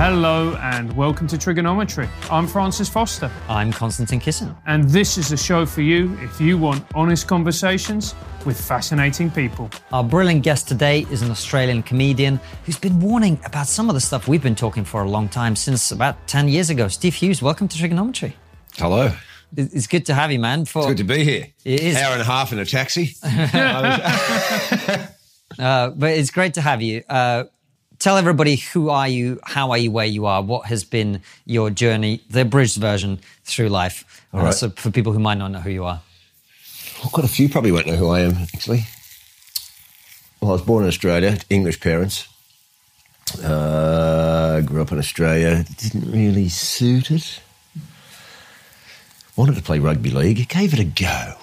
Hello and welcome to Triggernometry. I'm Francis Foster, I'm Konstantin Kisin. and this is a show for you if you want honest conversations with fascinating people. Our brilliant guest today is an Australian comedian who's been warning about some of the stuff we've been talking for a long time, since about 10 years ago. Steve Hughes, welcome to Triggernometry. Hello. It's good to have you, man. For, Good to be here. It is. Hour and a half in a taxi. uh, but it's great to have you. Uh, tell everybody who are you, how are you, where you are, what has been your journey, the abridged version through life. Uh, so for people who might not know who you are. Well, quite a few probably won't know who I am, actually. Well, I was born in Australia, English parents. Uh, grew up in Australia. Didn't really suit it. Wanted to play rugby league. Gave it a go.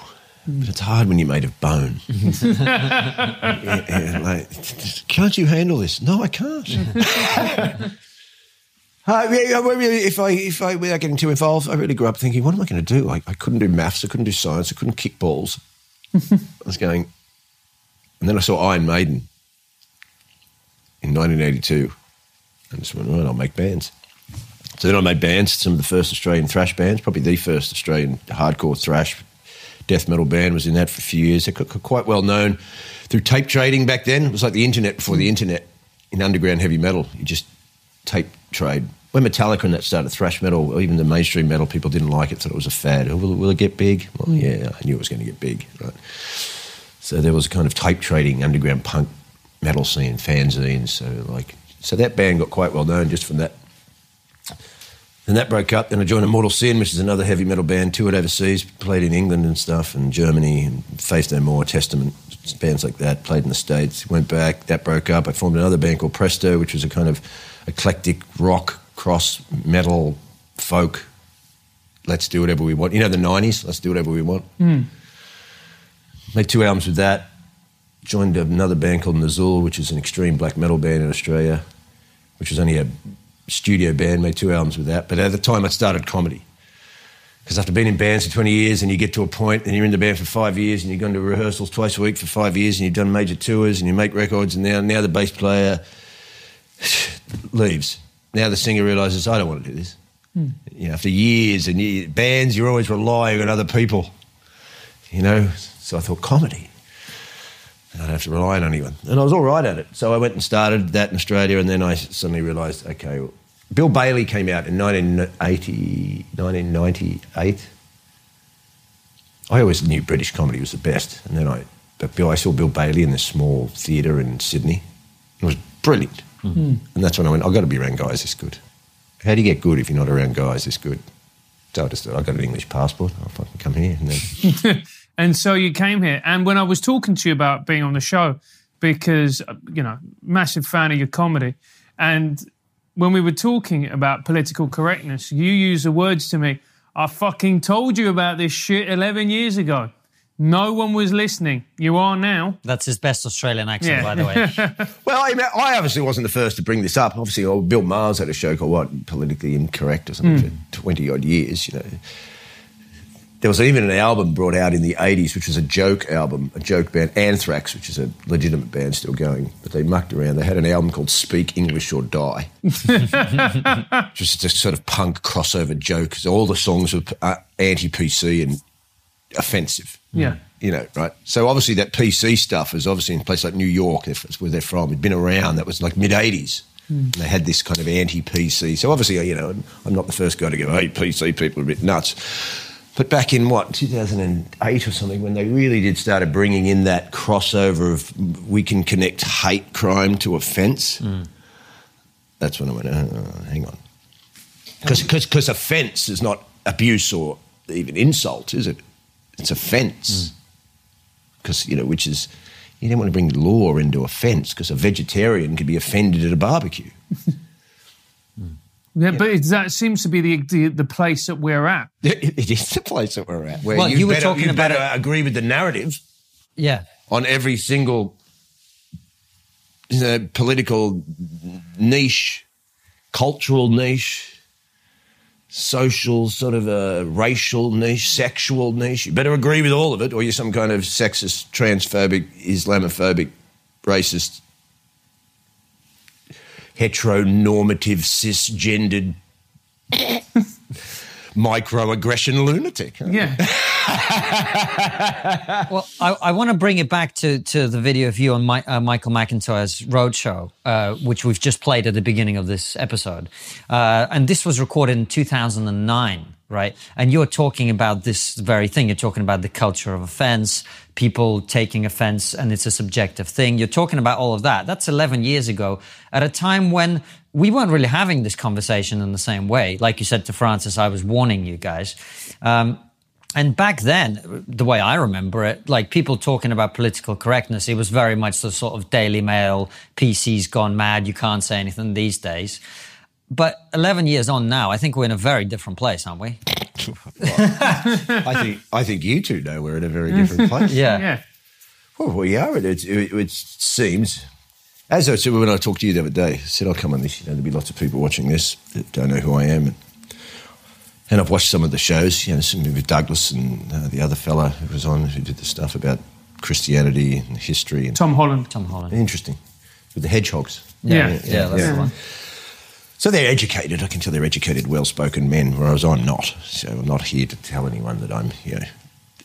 But it's hard when you're made of bone. Yeah, yeah, like, can't you handle this? No, I can't. Uh, yeah, yeah, well, really, if I, if I, without getting too involved, I really grew up thinking, what am I going to do? I, I couldn't do maths, I couldn't do science, I couldn't kick balls. I was going, and then I saw Iron Maiden in 1982, and just went, right, I'll make bands. So then I made bands, some of the first Australian thrash bands, probably the first Australian hardcore thrash death metal band was in that for a few years. They got got quite well known through tape trading back then. It was like the internet before the internet in underground heavy metal. You just tape trade. When Metallica and that started thrash metal, or even the mainstream metal, people didn't like it, thought it was a fad. Oh, will, it- will it get big? Well, yeah, I knew it was going to get big. Right? So there was a kind of tape trading underground punk metal scene, fanzines. So like, so that band got quite well known just from that. Then that broke up. Then I joined Mortal Sin, which is another heavy metal band, toured overseas, played in England and stuff, and Germany, and Faith No More, Testament, bands like that. Played in the States. Went back. That broke up. I formed another band called Presto, which was a kind of eclectic rock, cross metal, folk. Let's do whatever we want. You know the '90s. Let's do whatever we want. Hmm. Made two albums with that. Joined another band called Nazxul, which is an extreme black metal band in Australia, which was only a studio band. Made two albums with that. But at the time, I started comedy. Because after being in bands for 20 years and you get to a point and you're in the band for five years and you've gone to rehearsals twice a week for five years and you've done major tours and you make records and now, now the bass player leaves. Now the singer realizes, I don't want to do this. Hmm. You know, after years and years, bands, you're always relying on other people. You know, so I thought comedy. I don't have to rely on anyone. And I was all right at it. So I went and started that in Australia, and then I suddenly realised, okay, well, Bill Bailey came out in 1980, 1998. I always knew British comedy was the best. And then I, but Bill, I saw Bill Bailey in this small theatre in Sydney. It was brilliant. Mm-hmm. And that's when I went, I've got to be around guys this good. How do you get good if you're not around guys this good? So I just thought, I've got an English passport. I'll fucking come here. And then And so you came here. And when I was talking to you about being on the show, because, uh, you know, massive fan of your comedy. And when we were talking about political correctness, you used the words to me, I fucking told you about this shit 11 years ago. No one was listening. You are now. That's his best Australian accent, Yeah. by the way. Well, I, mean, I obviously wasn't the first to bring this up. Obviously, oh, Bill Maher's had a show called what, Politically Incorrect or something for twenty odd years. You know, there was even an album brought out in the '80s, which was a joke album, a joke band, Anthrax, which is a legitimate band still going, but they mucked around. They had an album called Speak English or Die, just a sort of punk crossover joke. All the songs were uh, anti-PC and offensive Yeah. you know, right? So obviously that PC stuff is obviously in a place like New York, that's where they're from. It'd been around. That was like mid '80s. And they had this kind of anti-PC. So obviously, you know, I'm not the first guy to go, "Hey, PC people are a bit nuts." But back in what 2008 or something, when they really did started bringing in that crossover of we can connect hate crime to offence, hmm. that's when I went, oh, hang on, because offence is not abuse or even insult, is it? It's offence hmm. because you know, which is you don't want to bring law into offence because a vegetarian could be offended at a barbecue. Yeah, but it's, that seems to be the, the the place that we're at. It, it is the place that we're at. Where Well, you were better, talking you about better it- agree with the narrative yeah. on every single you know, political niche, cultural niche, social sort of a racial niche, sexual niche. You better agree with all of it, or you're some kind of sexist, transphobic, Islamophobic, racist heteronormative, cisgendered, microaggression lunatic. Yeah. Well, I, I want to bring it back to, to the video of you on My, uh, Michael McIntyre's roadshow, uh, which we've just played at the beginning of this episode. Uh, and this was recorded in 2009, right? And you're talking about this very thing. You're talking about the culture of offense, people taking offense, and it's a subjective thing. You're talking about all of that. That's 11 years ago at a time when we weren't really having this conversation in the same way. Like you said to Francis, I was warning you guys. Um, and back then, the way I remember it, like people talking about political correctness, it was very much the sort of Daily Mail, PC's gone mad, you can't say anything these days. But 11 years on now, I think we're in a very different place, aren't we? I think I think you two know we're in a very different place. Yeah. Yeah. Well, we are. It, it, it seems. As I said when I talked to you the other day, I said I'll come on this. You know, there'll be lots of people watching this that don't know who I am, and, and I've watched some of the shows. You know, some with Douglas and uh, the other fella who was on who did the stuff about Christianity and history and Tom Holland. Tom Holland. interesting with the hedgehogs. Yeah. Yeah, that's Yeah. the one. So they're educated. I can tell they're educated, well-spoken men, whereas I'm not. So I'm not here to tell anyone that I'm, you know,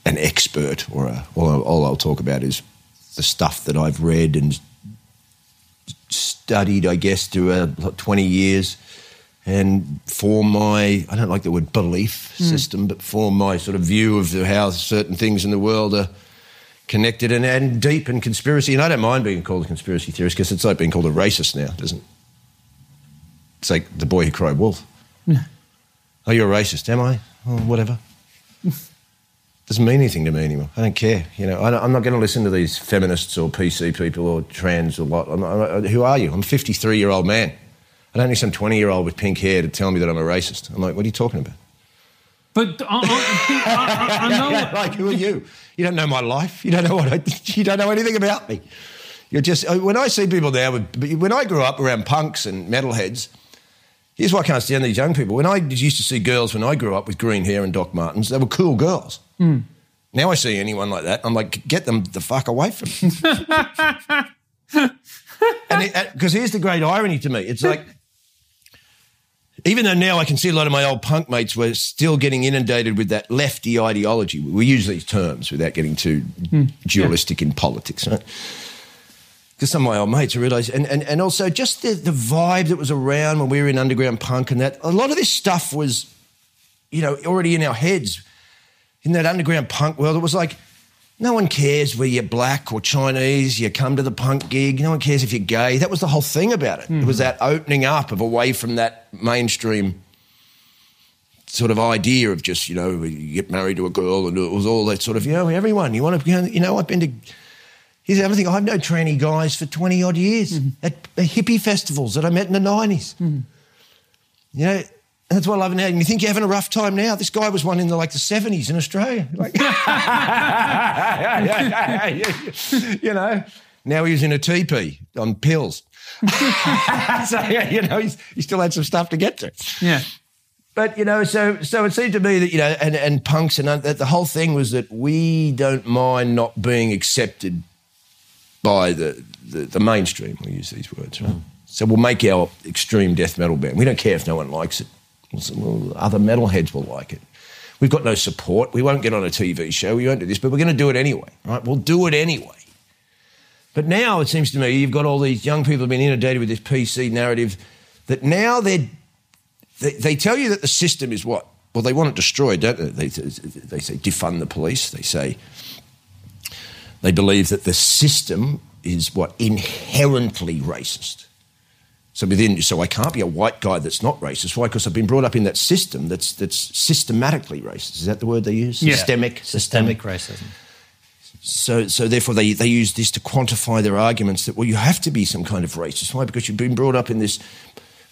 an expert or a, all, all I'll talk about is the stuff that I've read and studied, I guess, through uh, 20 years and form my, I don't like the word belief system, but form my sort of view of how certain things in the world are connected and, and deep in conspiracy. And I don't mind being called a conspiracy theorist because it's like being called a racist now, doesn't it? It's like the boy who cried wolf. Oh, you're a racist, am I? Oh, whatever. Doesn't mean anything to me anymore. I don't care. You know, I don't, I'm not going to listen to these feminists or PC people or trans or what. I'm not, I'm not- who are you? I'm a 53 year old man. I don't need some 20 year old with pink hair to tell me that I'm a racist. I'm like, what are you talking about? But uh, uh, I, I, I, I know. like, who are you? You don't know my life. You don't know what I. You don't know anything about me. You're just uh, when I see people now. With, when I grew up around punks and metalheads, here's why I can't stand these young people. When I used to see girls when I grew up with green hair and Doc Martens, they were cool girls. Hmm. Now I see anyone like that, I'm like, get them the fuck away from me. and because uh, here's the great irony to me, it's like. Even though now I can see a lot of my old punk mates were still getting inundated with that lefty ideology. We use these terms without getting too hmm. dualistic in politics, right? Because some of my old mates, I realise, and, and, and also just the, the vibe that was around when we were in underground punk and that, a lot of this stuff was, you know, already in our heads. In that underground punk world, it was like, no one cares whether you're black or Chinese, you come to the punk gig, no one cares if you're gay. That was the whole thing about it. It was mm-hmm. that opening up of away from that mainstream sort of idea of just, you know, you get married to a girl and it was all that sort of, you know, everyone, you want to, you know I've been to, here's the other thing, I've known tranny guys for 20 odd years mm-hmm. at hippie festivals that I met in the 90s. Mm-hmm. You know, that's what I love now. And you think you're having a rough time now? This guy was one in the like the 70s in Australia. Like, you know, now he's in a teepee on pills. so, yeah, you know, he's, he still had some stuff to get to. Yeah. But you know, so so it seemed to me that you know, and, and punks and uh, that the whole thing was that we don't mind not being accepted by the the, the mainstream. We use these words, right? Mm. So we'll make our extreme death metal band. We don't care if no one likes it. Well, other metalheads will like it. We've got no support. We won't get on a TV show. We won't do this, but we're going to do it anyway, right? We'll do it anyway. But now it seems to me you've got all these young people who've been inundated with this PC narrative that now they're they, they tell you that the system is what? Well, they want it destroyed, don't they? They, they say defund the police. They say they believe that the system is what? Inherently racist. So within, so I can't be a white guy that's not racist. Why? Because I've been brought up in that system that's that's systematically racist. Is that the word they use? Yeah. Systemic, Systemic racism. so, so therefore, they, they use this to quantify their arguments that well, you have to be some kind of racist. Why? Because you've been brought up in this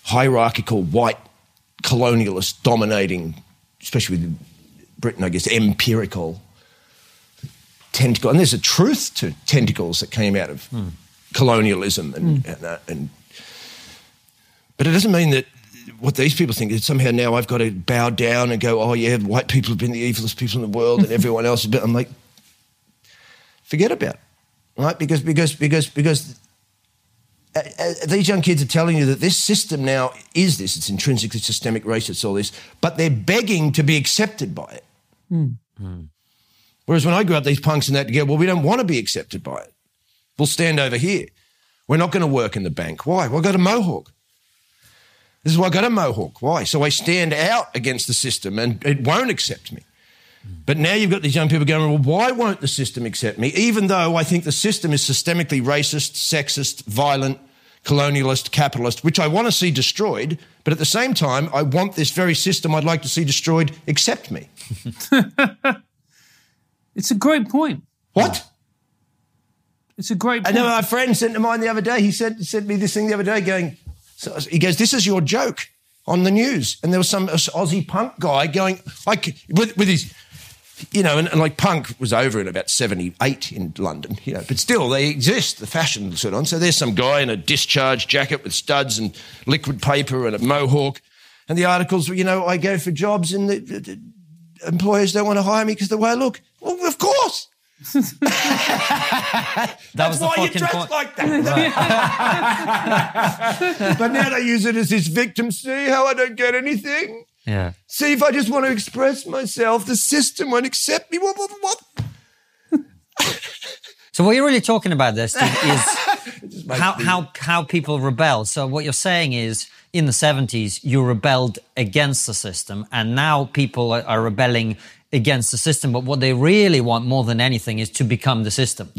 hierarchical white colonialist dominating, especially with Britain, I guess, empirical tentacle. And there's a truth to tentacles that came out of colonialism and, and, uh, and but it doesn't mean that what these people think is somehow now I've got to bow down and go, oh yeah, white people have been the evilest people in the world and everyone else has been. I'm like, forget about it, right? Because because because because uh, uh, these young kids are telling you that this system now is this. It's intrinsically systemic racist, all this, but they're begging to be accepted by it. Whereas when I grew up, these punks and that together, well, we don't want to be accepted by it. We'll stand over here. We're not going to work in the bank. Why? Well, I got a mohawk. This is why I got a mohawk. Why? So I stand out against the system and it won't accept me. But now you've got these young people going, well, why won't the system accept me? Even though I think the system is systemically racist, sexist, violent, colonialist, capitalist, which I want to see destroyed. But at the same time, I want this very system I'd like to see destroyed accept me. It's a great point. What? It's a great I point. know my friend sent to mine the other day. He said sent me this thing the other day, going, so he goes, "This is your joke on the news." And there was some Aussie punk guy going, like with with his, you know, and, and like punk was over in about seventy eight in London, you know, but still they exist. The fashion sort on. So there's some guy in a discharge jacket with studs and liquid paper and a mohawk, and the articles you know, I go for jobs in the, the employers don't want to hire me because the way I look. Well, of course. That That's was why you fucking dress point. like that. but now they use it as this victim. See how I don't get anything? Yeah. See if I just want to express myself, the system won't accept me. What? What? what? So what you're really talking about this is how, how, how people rebel. So what you're saying is in the 70s, you rebelled against the system and now people are, are rebelling against the system. But what they really want more than anything is to become the system.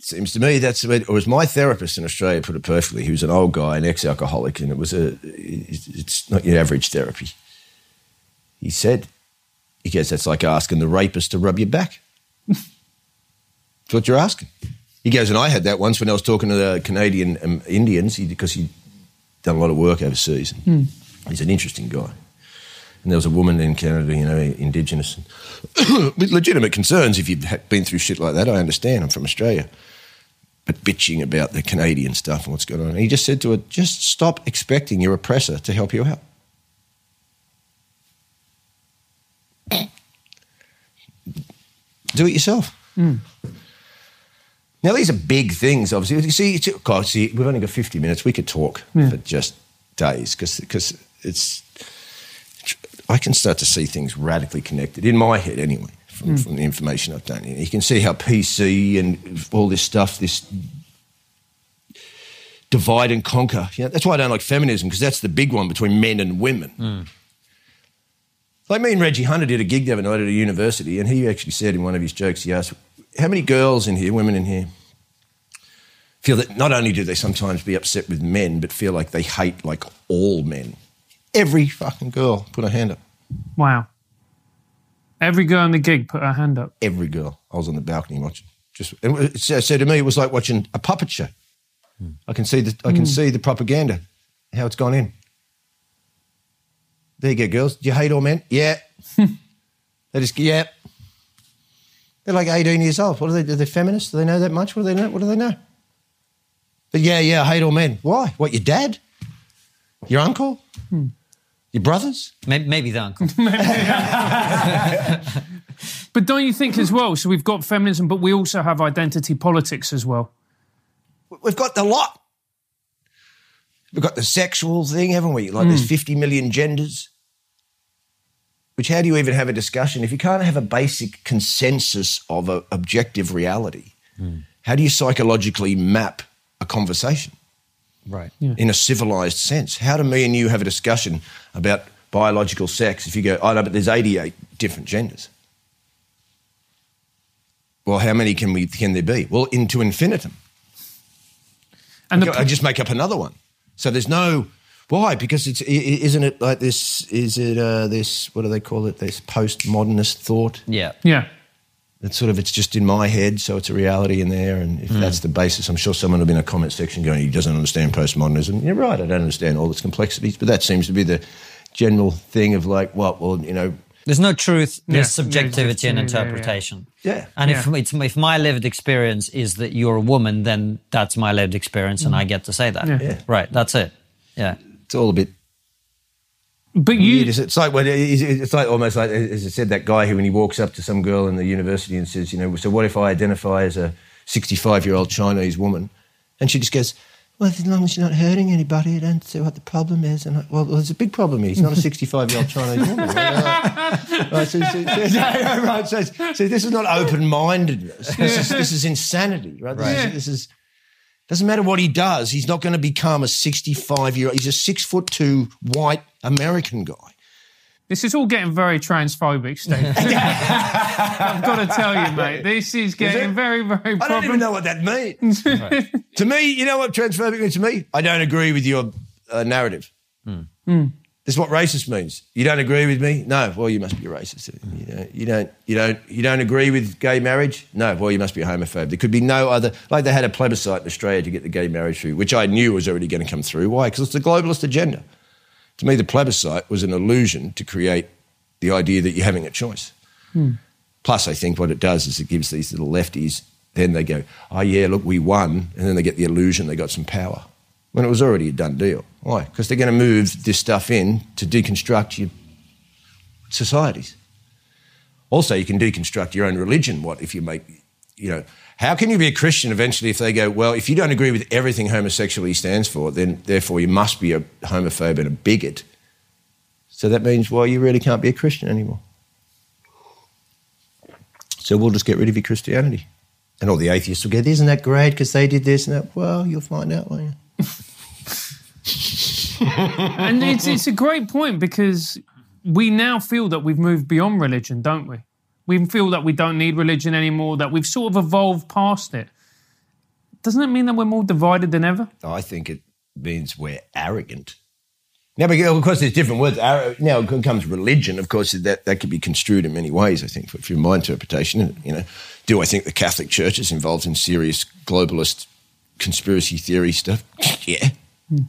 Seems to me that's the way, or as my therapist in Australia put it perfectly. He was an old guy, an ex-alcoholic, and it was a. It's not your average therapy. He said, he goes, that's like asking the rapist to rub your back. That's what you're asking. He goes, and I had that once when I was talking to the Canadian um, Indians because he'd done a lot of work overseas. And He's an interesting guy. And there was a woman in Canada, you know, Indigenous, with legitimate concerns. If you've been through shit like that, I understand. I'm from Australia. But bitching about the Canadian stuff and what's going on. And he just said to her, just stop expecting your oppressor to help you out. Do it yourself. Now, these are big things, obviously. You see, it's, God, see, we've only got 50 minutes. We could talk for just days because it's. I can start to see things radically connected in my head, anyway, from, hmm. from the information I've done. You can see how PC and all this stuff, this divide and conquer. You know, that's why I don't like feminism because that's the big one between men and women. Hmm. Like me and Reggie Hunter did a gig the other night at a university, and he actually said in one of his jokes, he asked, How many girls in here, women in here, feel that not only do they sometimes be upset with men, but feel like they hate like all men? Every fucking girl put her hand up. Wow. Every girl in the gig put her hand up. Every girl. I was on the balcony watching. Just and it so to me, it was like watching a puppet show. I can see the I can hmm. see the propaganda, how it's gone in. There you go, girls. Do you hate all men? Yeah. they just yeah. They're like 18 years old. What are they? Are they feminists? Do they know that much? What do they know? What do they know? But yeah, yeah, I hate all men. Why? What, your dad? Your uncle? Hmm. Your brothers? Maybe, maybe the uncle. But don't you think as well? So we've got feminism, but we also have identity politics as well. We've got the lot. We've got the sexual thing, haven't we? Like there's hmm. 50 million genders. Which, how do you even have a discussion if you can't have a basic consensus of a objective reality? How do you psychologically map a conversation right. in a civilized sense? How do me and you have a discussion about biological sex if you go, oh no, but there's 88 different genders? Well, how many can we can there be? Well, into infinitum. And the, I just make up another one. So there's no why because it's i- i- isn't it like this? Is it uh, this? What do they call it? This postmodernist thought. Yeah. yeah. It's sort of it's just in my head, so it's a reality in there. And if that's the basis, I'm sure someone will be in a comment section going, "He doesn't understand postmodernism." You're right. I don't understand all its complexities, but that seems to be the general thing of like, what? Well, you know, There's no truth. There's Yeah. subjectivity and Yeah, yeah, yeah. interpretation. yeah. And if it's, if my lived experience is that you're a woman, then that's my lived experience, and I get to say that. Yeah. Yeah. Right. That's it. Yeah. It's all a bit But you, weird. It's like when it's like almost like as I said, that guy who when he walks up to some girl in the university and says, you know, so what if I identify as a 65 year old Chinese woman, and she just goes, well, as long as you're not hurting anybody, I don't see what the problem is. And I, well, there's a big problem here. He's not a 65 year old Chinese woman. Right, right, so, so, so, right, so, this is not open mindedness. This is, this is insanity, right? This. Is, this is, doesn't matter what he does, he's not going to become a 65 year old. He's a six foot two white American guy. This is all getting very transphobic, Steve. I've got to tell you, mate. This is getting it? very, very I don't even know what that means. to me, you know what transphobic means to me? I don't agree with your uh, narrative. This is what racist means. You don't agree with me? No. Well, you must be a racist. You don't. You don't. You don't. You don't agree with gay marriage? No. Well, you must be a homophobe. There could be no other. Like they had a plebiscite in Australia to get the gay marriage through, which I knew was already going to come through. Why? Because it's the globalist agenda. To me, the plebiscite was an illusion to create the idea that you're having a choice. Hmm. Plus, I think what it does is it gives these little lefties, then they go, oh, yeah, look, we won. And then they get the illusion they got some power when it was already a done deal. Why? Because they're going to move this stuff in to deconstruct your societies. Also, you can deconstruct your own religion. What if you make, you know, how can you be a Christian eventually if they go, well, if you don't agree with everything homosexuality stands for, then therefore you must be a homophobe and a bigot. So that means, well, you really can't be a Christian anymore. So we'll just get rid of your Christianity. And all the atheists will go, isn't that great because they did this and that? Well, you'll find out, won't you? And it's, it's a great point because we now feel that we've moved beyond religion, don't we? We feel that we don't need religion anymore, that we've sort of evolved past it. Doesn't it mean that we're more divided than ever? I think it means we're arrogant. Now, of course, there's different words. Now, it comes religion, of course, that, that could be construed in many ways, I think, for my interpretation. You know, do I think the Catholic Church is involved in serious globalist conspiracy theory stuff? yeah. Hmm.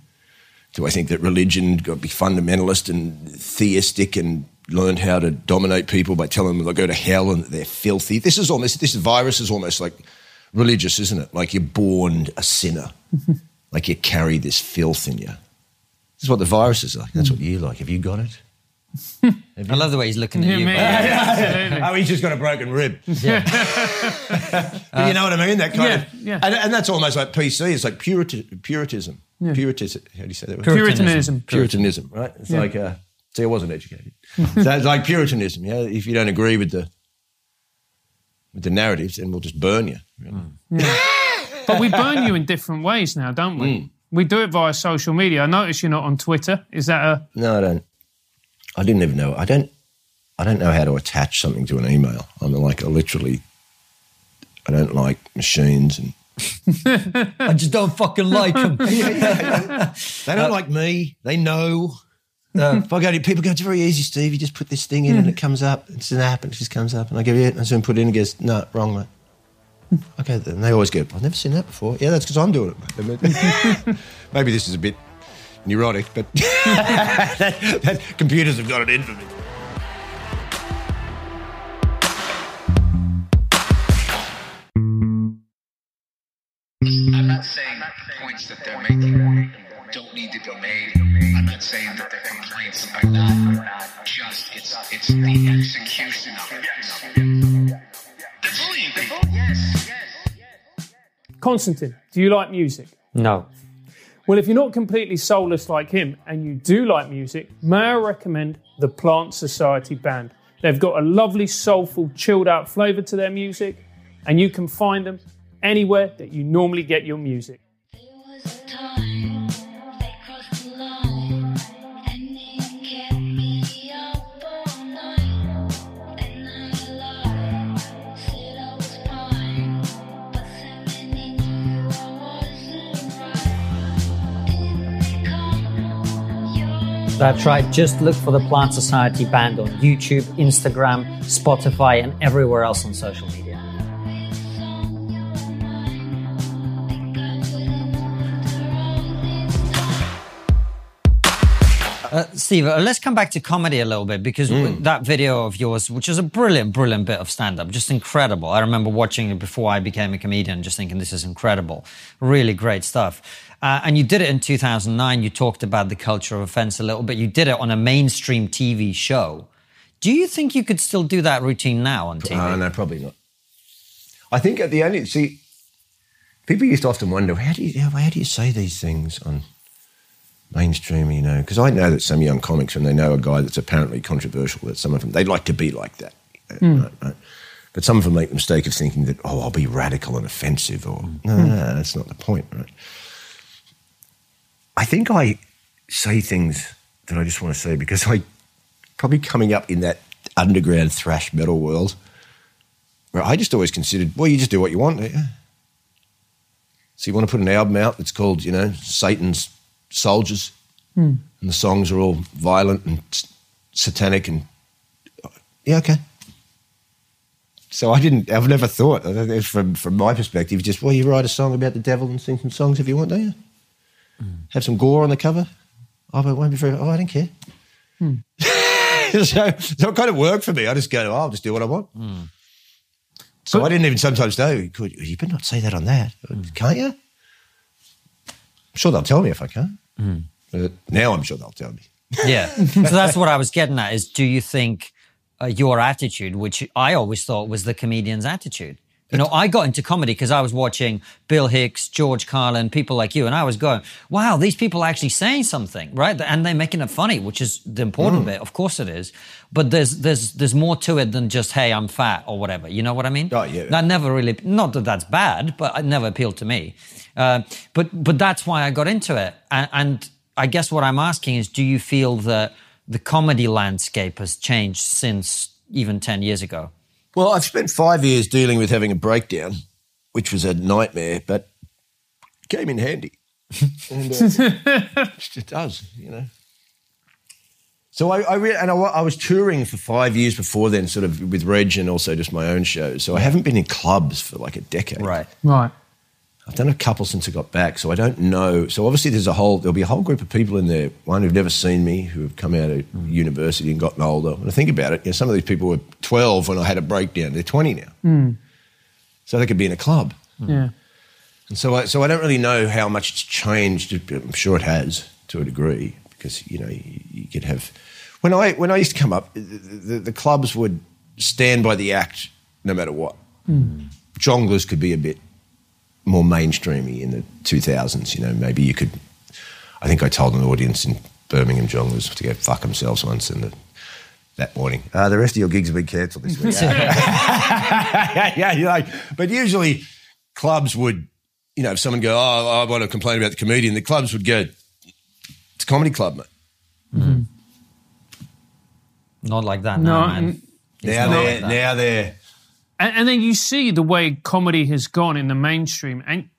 Do I think that religion got to be fundamentalist and theistic and learned how to dominate people by telling them they'll go to hell and that they're filthy? This is almost this virus is almost like religious, isn't it? Like you're born a sinner, like you carry this filth in you. This is what the virus is like. That's what you like. Have you got it? I love the way he's looking at you. me, but- absolutely. Oh, he's just got a broken rib. but you know what I mean? That kind Yeah, of, yeah. And, and that's almost like PC. It's like purity, puritanism. Puritanism. How do you say that? word? Puritanism. Puritanism, right? It's like, uh, see, I wasn't educated. so it's like Puritanism. Yeah, if you don't agree with the with the narratives, then we'll just burn you. But we burn you in different ways now, don't we? We do it via social media. I notice you're not on Twitter. Is that a. No, I don't. I didn't even know. I don't. I don't know how to attach something to an email. I'm like, I literally. I don't like machines, and I just don't fucking like him. they don't uh, like me. They know. Uh, if I go to people, go, it's very easy, Steve. You just put this thing in and it hmm. comes up. It's an app and it just comes up. And I go, yeah. And I soon put it in and goes, no, wrong, mate. Okay, then they always go, I've never seen that before. Yeah, that's because I'm doing it. Maybe this is a bit neurotic, but that, that, computers have got it in for me. Points that they're making don't need to be made. I'm not saying that their complaints are not just. It's it's the execution of it. The bullying people. Yes. Constantine, do you like music? No. Well, if you're not completely soulless like him and you do like music, may I recommend the Plant Society Band? They've got a lovely, soulful, chilled out flavour to their music, and you can find them anywhere that you normally get your music. That's right. Just look for the Plant Society Band on YouTube, Instagram, Spotify, and everywhere else on social media. Uh, Steve, uh, let's come back to comedy a little bit because w- that video of yours, which is a brilliant, brilliant bit of stand up, just incredible. I remember watching it before I became a comedian, just thinking this is incredible. Really great stuff. Uh, and you did it in 2009. You talked about the culture of offense a little bit. You did it on a mainstream TV show. Do you think you could still do that routine now on TV? Uh, no, probably not. I think at the end, see, people used to often wonder how do you how do you say these things on mainstream? You know, because I know that some young comics, when they know a guy that's apparently controversial, that some of them they'd like to be like that. you know, right, right? But some of them make the mistake of thinking that oh, I'll be radical and offensive, or hmm. no, no, no, that's not the point, right? I think I say things that I just want to say because I probably coming up in that underground thrash metal world where I just always considered, well, you just do what you want? So you want to put an album out that's called, you know, Satan's Soldiers, hmm. and the songs are all violent and satanic, and yeah, okay. So I didn't. I've never thought I think it's from from my perspective. Just well, you write a song about the devil and sing some songs if you want, don't you? Hmm. Have some gore on the cover. Oh, but it won't be very. Oh, I don't care. Hmm. so, so it kind of worked for me. I just go, oh, I'll just do what I want. So I didn't even sometimes know. You could you better not say that on that, can't you? Sure they'll tell me if I can. But now I'm sure they'll tell me. Yeah. so that's what I was getting at is do you think uh, your attitude, which I always thought was the comedian's attitude? You know, I got into comedy because I was watching Bill Hicks, George Carlin, people like you, and I was going, wow, these people are actually saying something, right? And they're making it funny, which is the important bit. Of course it is. But there's, there's, there's more to it than just, hey, I'm fat or whatever. You know what I mean? Oh, yeah. That never really, not that that's bad, but it never appealed to me. Uh, but, but that's why I got into it. And, and I guess what I'm asking is, do you feel that the comedy landscape has changed since even 10 years ago? Well, I've spent five years dealing with having a breakdown, which was a nightmare, but came in handy. and, uh, it does, you know. So I, I re- and I, I was touring for five years before then, sort of with Reg and also just my own shows. So I haven't been in clubs for like a decade. Right. Right. I've done a couple since I got back, so I don't know. So obviously, there's a whole there'll be a whole group of people in there. One who've never seen me, who have come out of university and gotten older. When I think about it, you know, some of these people were 12 when I had a breakdown. They're 20 now, hmm. so they could be in a club. Yeah. And so, I, so I don't really know how much it's changed. I'm sure it has to a degree because you know you, you could have. When I when I used to come up, the, the, the clubs would stand by the act no matter what. Hmm. Jongleurs could be a bit more mainstreamy in the 2000s. You know, maybe you could. I think I told an audience in Birmingham Jongleurs to go fuck themselves once in the. That morning, uh, the rest of your gigs have been cancelled this week. yeah, yeah, you know, but usually clubs would, you know, if someone go, oh, I want to complain about the comedian, the clubs would go, it's a comedy club, mate. Not like that. No, No, man. and- It's Now not they're, like that. now they're, And, and then you see the way comedy has gone in the mainstream, and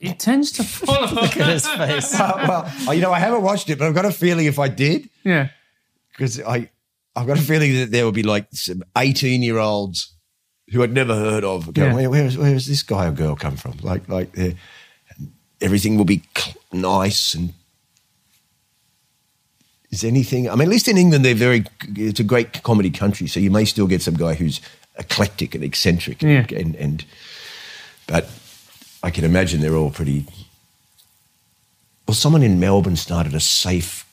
it tends to follow. Look at his face. well, oh, you know, I haven't watched it, but I've got a feeling if I did, yeah. because I, I've got a feeling that there would be like some 18 year olds who I'd never heard of. Going, Yeah. where, where, is, where is this guy or girl come from? Like, like everything will be nice and is anything? I mean, at least in England, they're very. It's a great comedy country, so you may still get some guy who's eclectic and eccentric, Yeah. and, and but I can imagine they're all pretty. Well, someone in Melbourne started a safe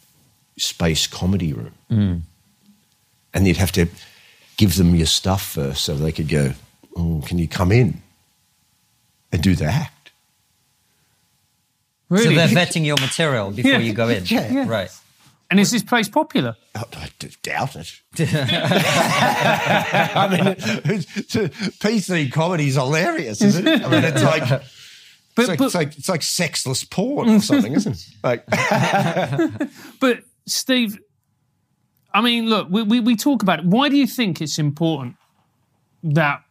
space comedy room, hmm. and you'd have to give them your stuff first, so they could go. Oh, can you come in and do the act? Really? So they're vetting your material before Yeah. you go in. Yeah. Yeah. Right. And is this place popular? Oh, I doubt it. I mean, it's, uh, PC comedy is hilarious, isn't it? I mean, it's like, But, it's like, but, it's like it's like sexless porn or something, isn't it? Like, but Steve, I mean, look, we, we, we talk about it. Why do you think it's important that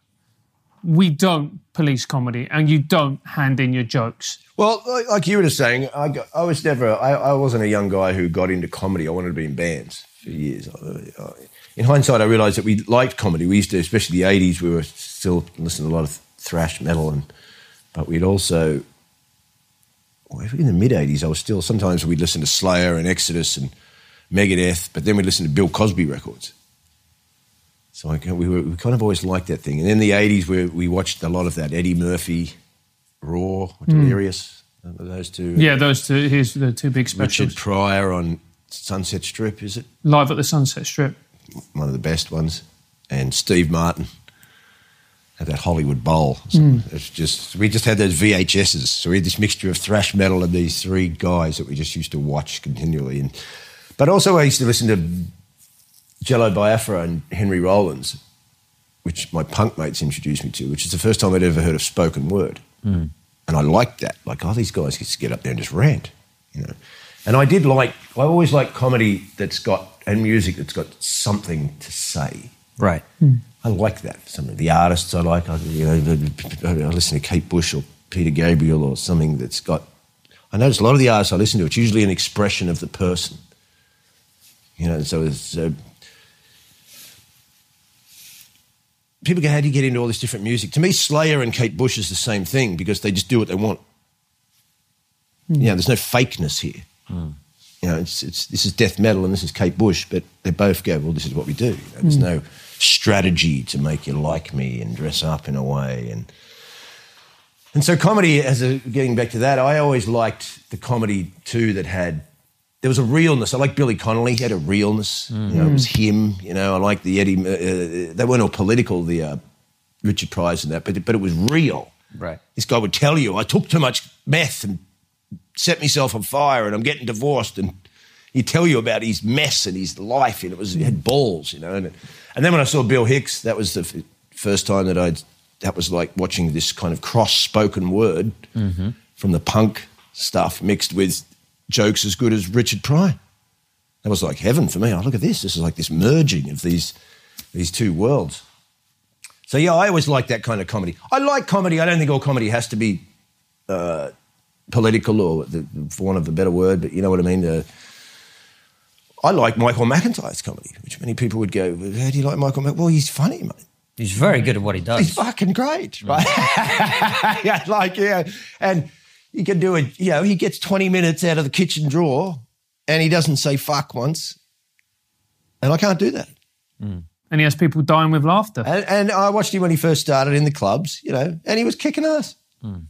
we don't police comedy and you don't hand in your jokes? well, like, you were just saying, I, I was never, I, I wasn't a young guy who got into comedy. I wanted to be in bands for years. In hindsight, I realised that we liked comedy. We used to, especially the '80s, we were still listening to a lot of thrash metal, and but we'd also well, in the mid 80s, I was still, sometimes we'd listen to Slayer and Exodus and Megadeth, but then we'd listen to Bill Cosby records. So I, we, were, we kind of always liked that thing. And in the 80s, we, we watched a lot of that Eddie Murphy, Raw, Delirious, uh, those two. Yeah, those two. Here's the two big specials. Richard Pryor on Sunset Strip, is it? Live at the Sunset Strip. One of the best ones. And Steve Martin. at that Hollywood Bowl. So It's just we just had those VHSs. So we had this mixture of thrash metal and these three guys that we just used to watch continually. And but also I used to listen to Jello Biafra and Henry Rollins, which my punk mates introduced me to, which is the first time I'd ever heard of spoken word. And I liked that. Like, oh, these guys just get up there and just rant, you know. And I did like, I always like comedy that's got, and music that's got something to say. Right. I like that. Some of the artists I like, I, you know, I listen to Kate Bush or Peter Gabriel or something that's got. I notice a lot of the artists I listen to, it's usually an expression of the person. You know, so it's. Uh, people go, how do you get into all this different music? To me, Slayer and Kate Bush is the same thing because they just do what they want. Hmm. You know, there's no fakeness here. Hmm. You know, it's, it's, this is death metal and this is Kate Bush, but they both go, well, this is what we do. You know, there's hmm. no strategy to make you like me and dress up in a way. And, and so comedy, as a, getting back to that, I always liked the comedy too that had, there was a realness. I like Billy Connolly, he had a realness. You know, it was him. You know, I like the Eddie, uh, they weren't all political, the uh, Richard Pryors and that, but, but it was real. Right. This guy would tell you, I took too much meth and set myself on fire and I'm getting divorced. And he'd tell you about his mess and his life. And it was, he had balls, you know. And, and then when I saw Bill Hicks, that was the f- first time that I'd, that was like watching this kind of cross spoken word from the punk stuff mixed with jokes as good as Richard Pryor. That was like heaven for me. Oh, look at this. This is like this merging of these, these two worlds. So yeah, I always like that kind of comedy. I like comedy. I don't think all comedy has to be uh, political or, the, for want of a better word, but you know what I mean. Uh, I like Michael McIntyre's comedy, which many people would go, "Well, "How do you like Michael?" Mc-? Well, he's funny, mate. He's very good at what he does. He's fucking great, right? yeah, like yeah, and he can do it. You know, he gets twenty minutes out of the kitchen drawer, and he doesn't say fuck once, and I can't do that. Mm. And he has people dying with laughter. And, and I watched him when he first started in the clubs, you know, and he was kicking ass. Mm.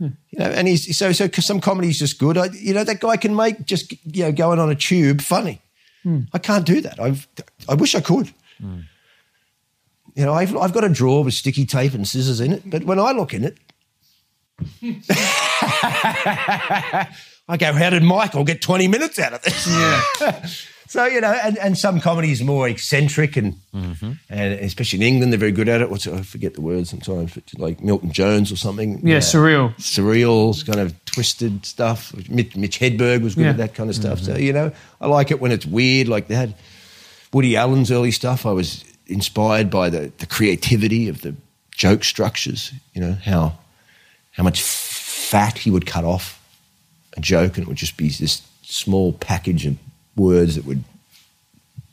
You know, and he's so so. Cause some comedy's just good. I, you know, that guy can make just you know going on a tube funny. Mm. I can't do that. I've I wish I could. You know, I've I've got a drawer with sticky tape and scissors in it, but when I look in it, I go, "How did Michael get twenty minutes out of this?" Yeah. So you know, and, and some comedy is more eccentric, and mm-hmm. and especially in England, they're very good at it. What's I forget the word sometimes, but like Milton Jones or something. Yeah, surreal. surreal, kind of twisted stuff. Mitch, Mitch Hedberg was good Yeah. at that kind of stuff. Mm-hmm. So you know, I like it when it's weird. Like they had Woody Allen's early stuff. I was inspired by the the creativity of the joke structures. You know how how much fat he would cut off a joke, and it would just be this small package of words that would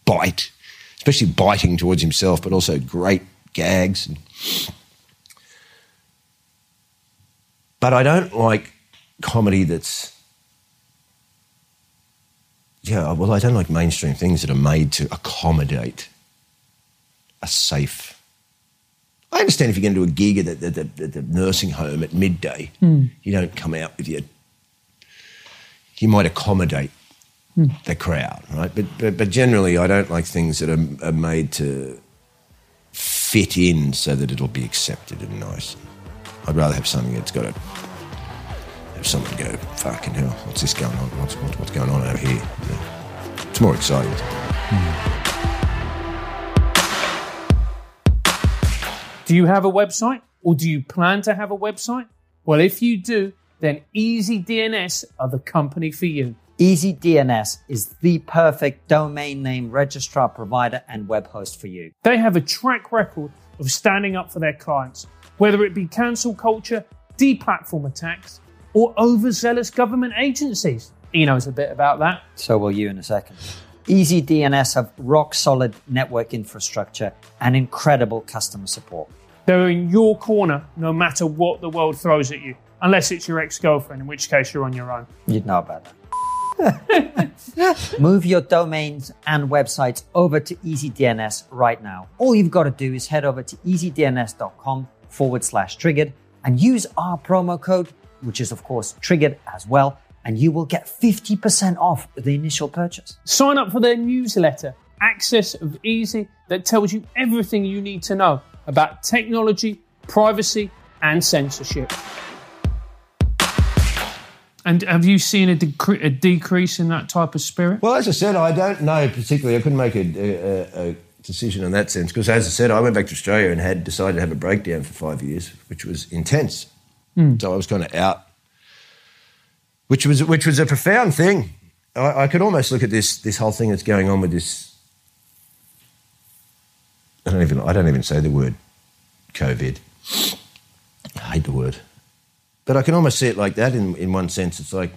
bite, especially biting towards himself, but also great gags. And, but I don't like comedy that's. Yeah, well, I don't like mainstream things that are made to accommodate a safe. I understand if you're going to do a gig at the, the, the, the nursing home at midday, hmm. you don't come out with your. You might accommodate hmm. the crowd, right? But, but but generally, I don't like things that are, are made to fit in so that it'll be accepted and nice. I'd rather have something that's got to have someone go, "Fucking hell, what's this going on? What's what's, what's going on over here?" Know? It's more exciting. Hmm. Do you have a website or do you plan to have a website? Well, if you do, then EasyDNS are the company for you. EasyDNS is the perfect domain name registrar provider and web host for you. They have a track record of standing up for their clients, whether it be cancel culture, deplatform attacks, or overzealous government agencies. He knows a bit about that. So will you in a second. EasyDNS have rock solid network infrastructure and incredible customer support. They're in your corner no matter what the world throws at you, unless it's your ex girlfriend, in which case you're on your own. You'd know about that. Move your domains and websites over to EasyDNS right now. All you've got to do is head over to easydns.com forward slash triggered and use our promo code, which is of course triggered as well, and you will get 50% off the initial purchase. Sign up for their newsletter, Axis of Easy, that tells you everything you need to know about technology, privacy and censorship. And have you seen a, decre- a decrease in that type of spirit? Well, as I said, I don't know particularly. I couldn't make a, a, a decision in that sense because, as I said, I went back to Australia and had decided to have a breakdown for five years, which was intense. Hmm. So I was kind of out, which was which was a profound thing. I, I could almost look at this this whole thing that's going on with this. I don't even I don't even say the word COVID. I hate the word. But I can almost see it like that in, in one sense. It's like,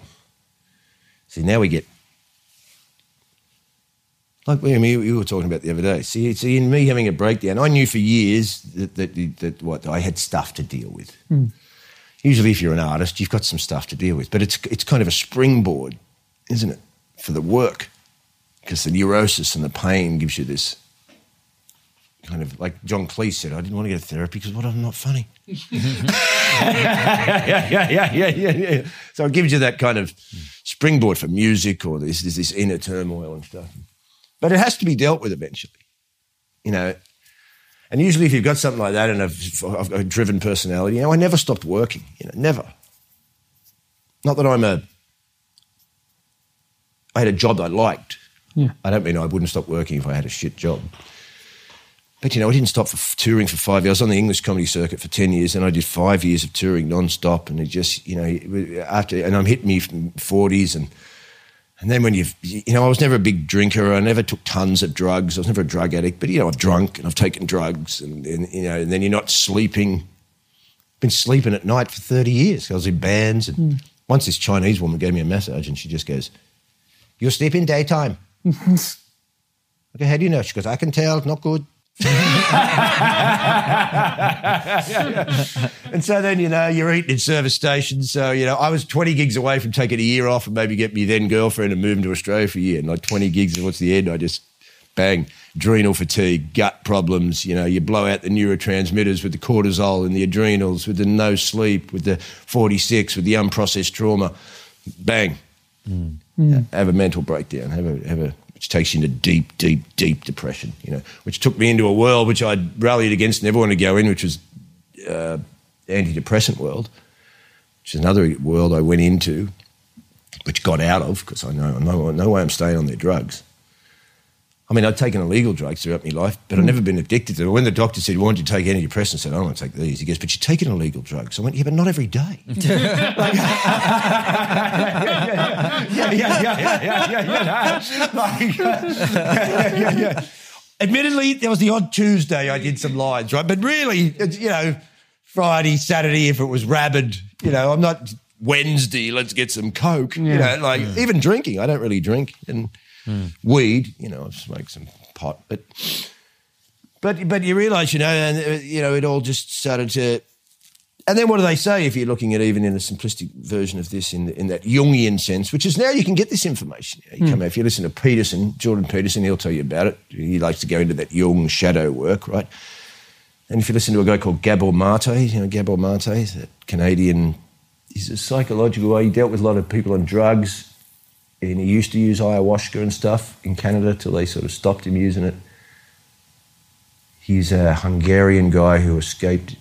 see, now we get, like we, we we were talking about the other day. See, see, in me having a breakdown, I knew for years that, that, that what I had stuff to deal with. Hmm. Usually, if you're an artist, you've got some stuff to deal with, but it's, it's kind of a springboard, isn't it, for the work? Because the neurosis and the pain gives you this kind of like John Cleese said, I didn't want to go to therapy because what I'm not funny. yeah, yeah, yeah, yeah, yeah, yeah. So it gives you that kind of springboard for music or this, this, this inner turmoil and stuff. But it has to be dealt with eventually, you know. And usually, if you've got something like that and got a driven personality, you know, I never stopped working, you know, never. Not that I'm a, I had a job I liked. Yeah. I don't mean I wouldn't stop working if I had a shit job. But you know, I didn't stop for touring for five years. I was on the English comedy circuit for ten years, and I did five years of touring non-stop. And it just, you know, after and I'm hitting me forties, and and then when you've, you know, I was never a big drinker. I never took tons of drugs. I was never a drug addict. But you know, I've drunk and I've taken drugs, and, and you know, and then you're not sleeping. I've Been sleeping at night for thirty years. I was in bands, and hmm. once this Chinese woman gave me a massage, and she just goes, "You're sleeping daytime." Okay, how do you know? She goes, I can tell, not good. and so then, you know, you're eating in service stations. So, you know, I was 20 gigs away from taking a year off and maybe get me then girlfriend and moving to Australia for a year. And like 20 gigs, and what's the end? I just bang, adrenal fatigue, gut problems. You know, you blow out the neurotransmitters with the cortisol and the adrenals, with the no sleep, with the 46, with the unprocessed trauma. Bang. Hmm. Have a mental breakdown. Have a, have a, which takes you into deep, deep, deep depression, you know, which took me into a world which I'd rallied against and never wanted to go in, which was uh, antidepressant world, which is another world I went into, which got out of because I know, know no way I'm staying on their drugs. I mean, I'd taken illegal drugs throughout my life, but I've never been addicted to them. When the doctor said, Why don't you take antidepressants? I said, I don't want to take these. He goes, But you're taking illegal drugs. I went, Yeah, but not every day. Like- yeah, yeah, yeah, yeah, yeah, yeah, yeah. Like, yeah, yeah, yeah. Admittedly, there was the odd Tuesday I did some lines, right? But really, it's, you know, Friday, Saturday, if it was rabid, you know, I'm not Wednesday, let's get some Coke. You know, like even drinking, I don't really drink. And weed, you know, I've smoked some pot, but but but you realise, you know, and uh, you know, it all just started to. And then what do they say if you're looking at even in a simplistic version of this in in that Jungian sense, which is now you can get this information. You, know, you come out, if you listen to Peterson, Jordan Peterson, he'll tell you about it. He likes to go into that Jung shadow work, right? And if you listen to a guy called Gabor Mate, you know Gabor Mate, that Canadian, he's a psychological guy. He dealt with a lot of people on drugs, and he used to use ayahuasca and stuff in Canada till they sort of stopped him using it. He's a Hungarian guy who escaped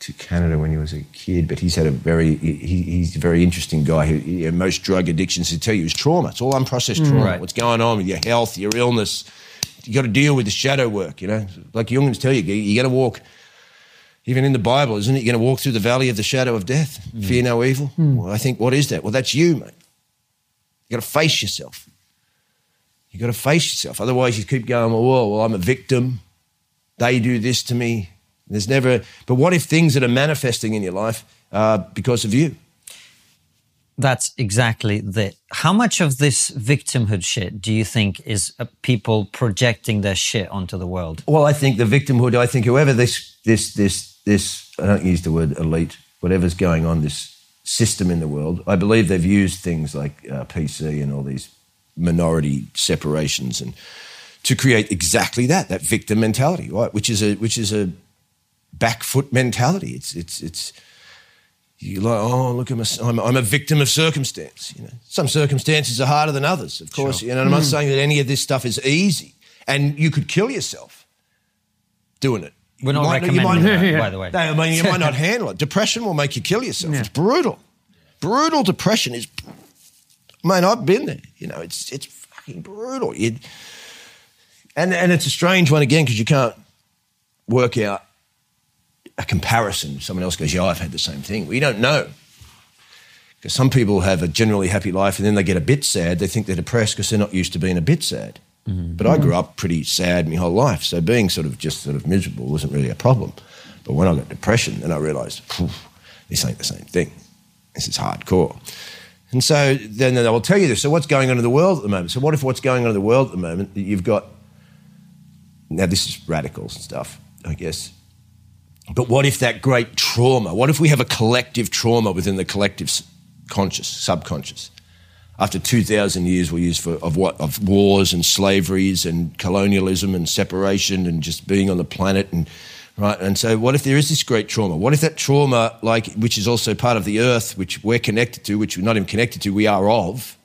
to Canada when he was a kid, but he's had a very he, he's a very interesting guy. You know, most drug addictions to tell you is trauma. It's all unprocessed mm. trauma. Right. What's going on with your health, your illness? You got to deal with the shadow work. You know, like Jungians tell you, you got to walk. Even in the Bible, isn't it? You're going to walk through the valley of the shadow of death. Fear mm. no evil. Mm. Well, I think, what is that? Well, that's you, mate. You got to face yourself. You got to face yourself. Otherwise, you keep going. Well, well, I'm a victim. They do this to me. There's never. But what if things that are manifesting in your life are because of you? That's exactly the. How much of this victimhood shit do you think is uh, people projecting their shit onto the world? Well, I think the victimhood. I think whoever this this this this. I don't use the word elite. Whatever's going on, this system in the world. I believe they've used things like uh, PC and all these minority separations and to create exactly that that victim mentality, right? Which is a which is a back foot mentality. It's it's it's you like oh look I'm a, I'm, I'm a victim of circumstance. You know, some circumstances are harder than others, of course. You know, and I'm not saying that any of this stuff is easy, and you could kill yourself doing it. We're not might- recommending might- that, Yeah. by the way. No, I mean, you might not handle it. Depression will make you kill yourself. Yeah. It's brutal. Brutal depression is, man, I've been there. You know, it's it's fucking brutal. You, and and it's a strange one again because you can't work out a comparison. Someone else goes, "Yeah, I've had the same thing." We don't know because some people have a generally happy life and then they get a bit sad. They think they're depressed because they're not used to being a bit sad. But I grew up pretty sad my whole life, so being sort of just sort of miserable wasn't really a problem. But when I got depression, then I realised this ain't the same thing. This is hardcore. And so then they will tell you this. So what's going on in the world at the moment? So what if what's going on in the world at the moment? that You've got now this is radicals and stuff, I guess. But what if that great trauma? What if we have a collective trauma within the collective conscious, subconscious? After 2,000 years we use for, of what? Of wars and slaveries and colonialism and separation and just being on the planet and right. And so what if there is this great trauma? What if that trauma, like which is also part of the earth, which we're connected to, which we're not even connected to, we are of,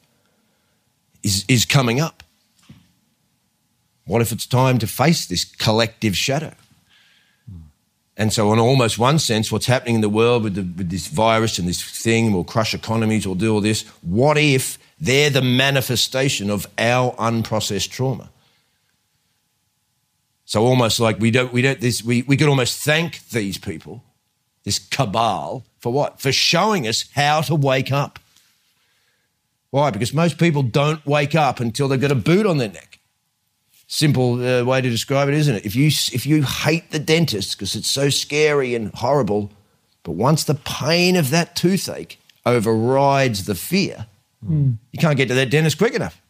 is, is coming up? What if it's time to face this collective shadow? And so, in almost one sense, what's happening in the world with, the, with this virus and this thing will crush economies, will do all this. What if they're the manifestation of our unprocessed trauma? So, almost like we don't, we don't, this, we, we could almost thank these people, this cabal, for what? For showing us how to wake up. Why? Because most people don't wake up until they've got a boot on their neck simple uh, way to describe it, isn't it? If you if you hate the dentist because it's so scary and horrible, but once the pain of that toothache overrides the fear, you can't get to that dentist quick enough.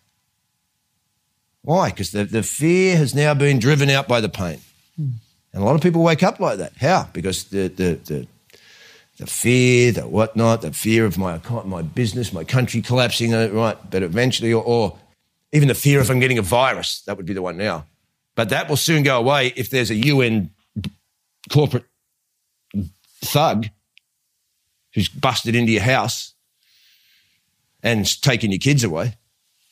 Why? Because the, the fear has now been driven out by the pain. And a lot of people wake up like that. How? Because the the the, the fear, the whatnot, the fear of my my business, my country collapsing, uh, right? But eventually, or, or even the fear of I'm getting a virus, that would be the one now. But that will soon go away if there's a UN corporate thug who's busted into your house and taking your kids away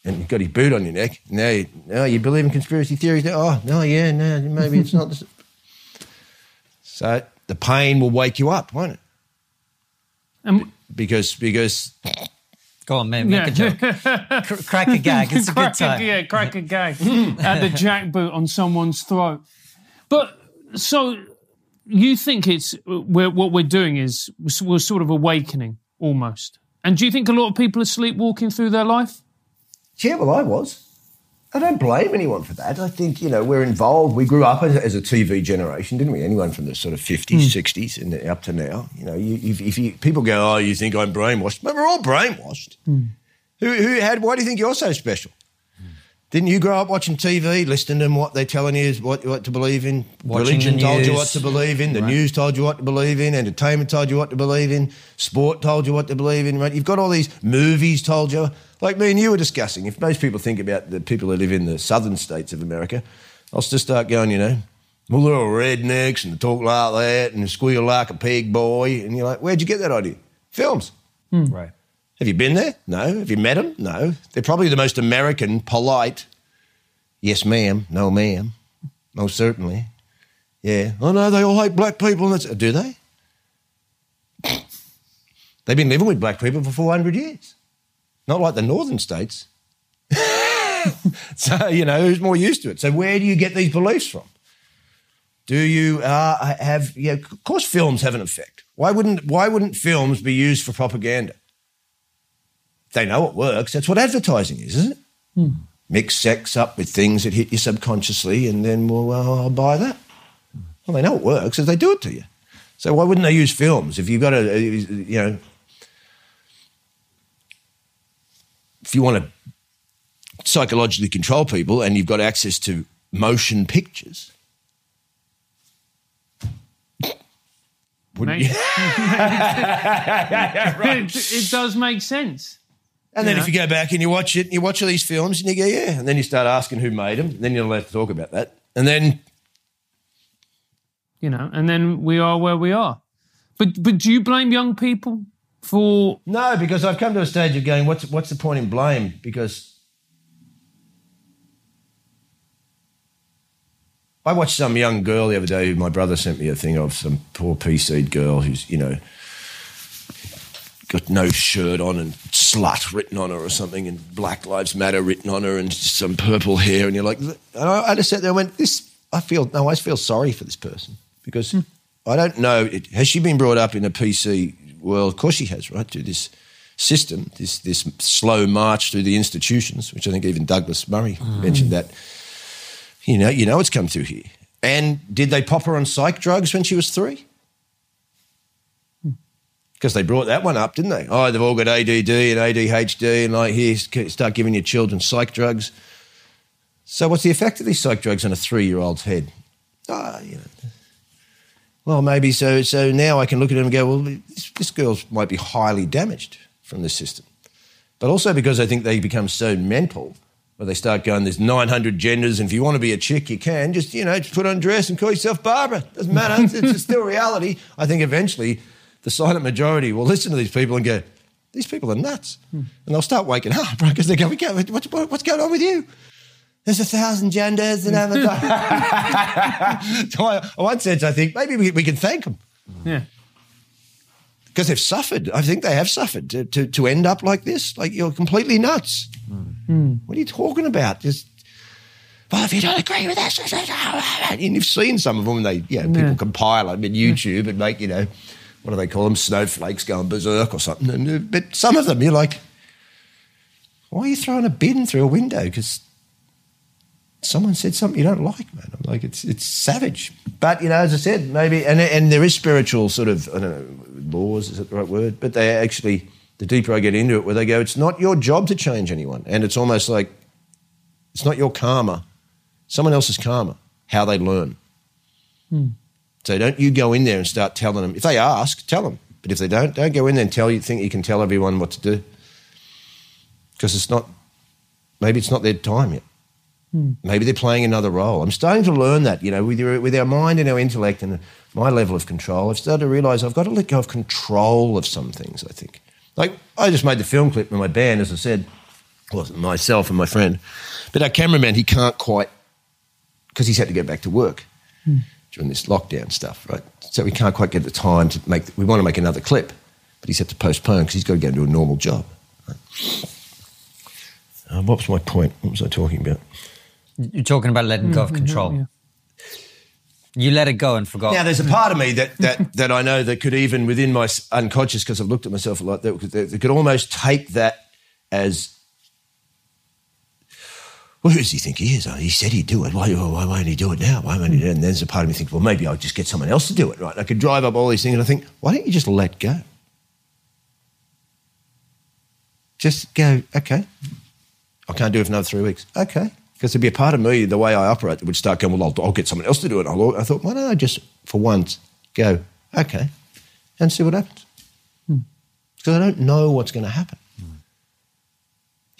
and you've got his boot on your neck. Now you, now you believe in conspiracy theories. Now, oh, no, yeah, no, maybe it's not. This. So the pain will wake you up, won't it? And Because, because Go on, man, make a joke. Cr- crack a gag. It's a good crack time. A, yeah, crack a gag at the jackboot on someone's throat. But so you think it's we're, what we're doing is we're sort of awakening almost. And do you think a lot of people are sleepwalking through their life? Yeah, well, I was. I don't blame anyone for that. I think, you know, we're involved. We grew up as, as a TV generation, didn't we? Anyone from the sort of 50s, 60s hmm. and up to now. You know, you, if, if you, people go, oh, you think I'm brainwashed? But we're all brainwashed. Hmm. Who, who had, why do you think you're so special? Didn't you grow up watching TV, listening to what they're telling you is what, what to believe in? Watching Religion the told you what to believe in. The news told you what to believe in. Entertainment told you what to believe in. Sport told you what to believe in. Right? You've got all these movies told you. Like me and you were discussing. If most people think about the people who live in the southern states of America, I'll just start going, you know, well, they're all rednecks and they talk like that and they squeal like a pig boy. And you're like, where'd you get that idea? Films. Hmm. Right. Have you been there? No. Have you met them? No. They're probably the most American, polite. Yes, ma'am. No, ma'am. Most certainly. Yeah. Oh no, they all hate black people. Do they? They've been living with black people for 400 years. Not like the northern states. so, you know, who's more used to it? So, where do you get these beliefs from? Do you uh, have, yeah, of course, films have an effect. Why wouldn't, why wouldn't films be used for propaganda? They know it works. That's what advertising is, isn't it? Hmm. Mix sex up with things that hit you subconsciously, and then, well, I'll buy that. Well, they know it works if they do it to you. So why wouldn't they use films? If you've got a, you know, if you want to psychologically control people and you've got access to motion pictures, wouldn't you? it, it does make sense. And then if you go back and you watch it, you watch all these films and you go, yeah. And then you start asking who made them. Then you're allowed to talk about that. And then, You know, and then we are where we are. But but do you blame young people for no, because I've come to a stage of going, what's, what's the point in blame? Because I watched some young girl the other day who my brother sent me a thing of some poor pea-seed girl who's, you know, got no shirt on and slut written on her or something and Black Lives Matter written on her and some purple hair. And you're like, and I, I just sat there and went, this, I feel, no, I feel sorry for this person because hmm. I don't know. It, has she been brought up in a PC world? Of course she has, right? To this system, this, this slow march through the institutions, which I think even Douglas Murray mm. mentioned that. You know, you know it's come through here. And did they pop her on psych drugs when she was three? Because they brought that one up, didn't they? Oh, they've all got ADD and ADHD, and like here, start giving your children psych drugs. So, what's the effect of these psych drugs on a three-year-old's head? Ah, you know. Well, maybe so. So now I can look at him and go, well, this, this girl might be highly damaged from this system, but also because I think they become so mental where they start going, there's 900 genders, and if you want to be a chick, you can. Just, you know, just put on dress and call yourself Barbara. Doesn't matter. it's, it's still reality. I think eventually the silent majority will listen to these people and go, these people are nuts. And they'll start waking up, right? Because they go, "We go, what's, what's going on with you? There's a thousand genders and a so I, in one sense, I think maybe we, we can thank them Yeah. because they've suffered. I think they have suffered to, to, to end up like this. Like you're completely nuts. Hmm. What are you talking about? Just, well, if you don't agree with us, and you've seen some of them, they, you know, people Yeah. compile them in YouTube and make, you know, what do they call them? Snowflakes going berserk or something. And, uh, but some of them, you're like, why are you throwing a bin through a window? Because someone said something you don't like, man. I'm like, it's it's savage. But you know, as I said, maybe and and there is spiritual sort of I don't know laws is that the right word? But they actually the deeper I get into it, where they go, it's not your job to change anyone, and it's almost like it's not your karma, someone else's karma, how they learn. So don't you go in there and start telling them. If they ask, tell them. But if they don't, don't go in there and tell you think you can tell everyone what to do. Because it's not maybe it's not their time yet. Hmm. Maybe they're playing another role. I'm starting to learn that, you know, with, your, with our mind and our intellect and my level of control, I've started to realize I've got to let go of control of some things, I think. Like, I just made the film clip with my band, as I said, well, myself and my friend. But our cameraman, he can't quite, because he's had to go back to work hmm. During this lockdown stuff, right? So we can't quite get the time to make, we want to make another clip, but he's had to postpone because he's got to go into a normal job. Right? Uh, what was my point? What was I talking about? You're talking about letting go of control. yeah. You let it go and forgot. Now, there's a part of me that that that I know that could even within my unconscious, because I've looked at myself a lot, that could, that could almost take that as. Well, who does he think he is? He said he'd do it. Why, why won't he do it now? Why won't he do it? And there's a part of me thinks, well, maybe I'll just get someone else to do it, right? And I could drive up all these things, and I think, why don't you just let go? Just go, okay. I can't do it for another three weeks. Okay. Because there'd be a part of me, the way I operate, that would start going, well, I'll, I'll get someone else to do it. I'll, I thought, why don't I just, for once, go, okay, and see what happens? Hmm. Because I don't know what's going to happen.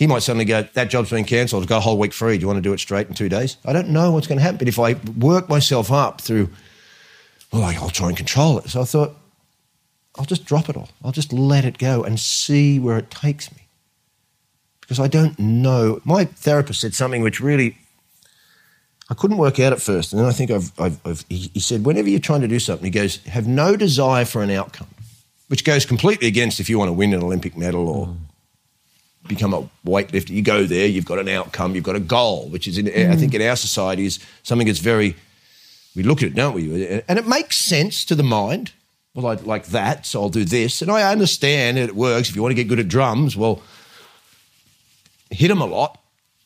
He might suddenly go, that job's been cancelled, got a whole week free. Do you want to do it straight in two days? I don't know what's going to happen. But if I work myself up through, well, I'll try and control it. So I thought, I'll just drop it all. I'll just let it go and see where it takes me because I don't know. My therapist said something which really I couldn't work out at first, and then I think I've, I've, I've he, he said, whenever you're trying to do something, he goes, have no desire for an outcome, which goes completely against if you want to win an Olympic medal or mm. Become a weightlifter. You go there, you've got an outcome, you've got a goal, which is, in, I think, in our society is something that's very. We look at it, don't we? And it makes sense to the mind. Well, I like that, so I'll do this, and I understand it works. If you want to get good at drums, well hit them a lot,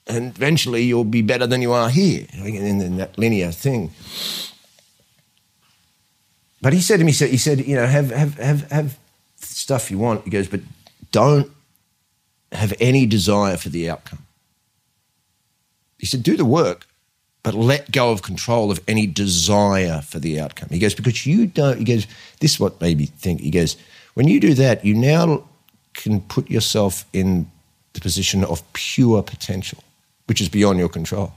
and eventually you'll be better than you are here. In that linear thing. But he said to me, he said, he said, you know, have have have have stuff you want. He goes, but don't have any desire for the outcome. He said, do the work, but let go of control of any desire for the outcome. He goes, because you don't, he goes, this is what made me think. He goes, when you do that, you now can put yourself in the position of pure potential, which is beyond your control.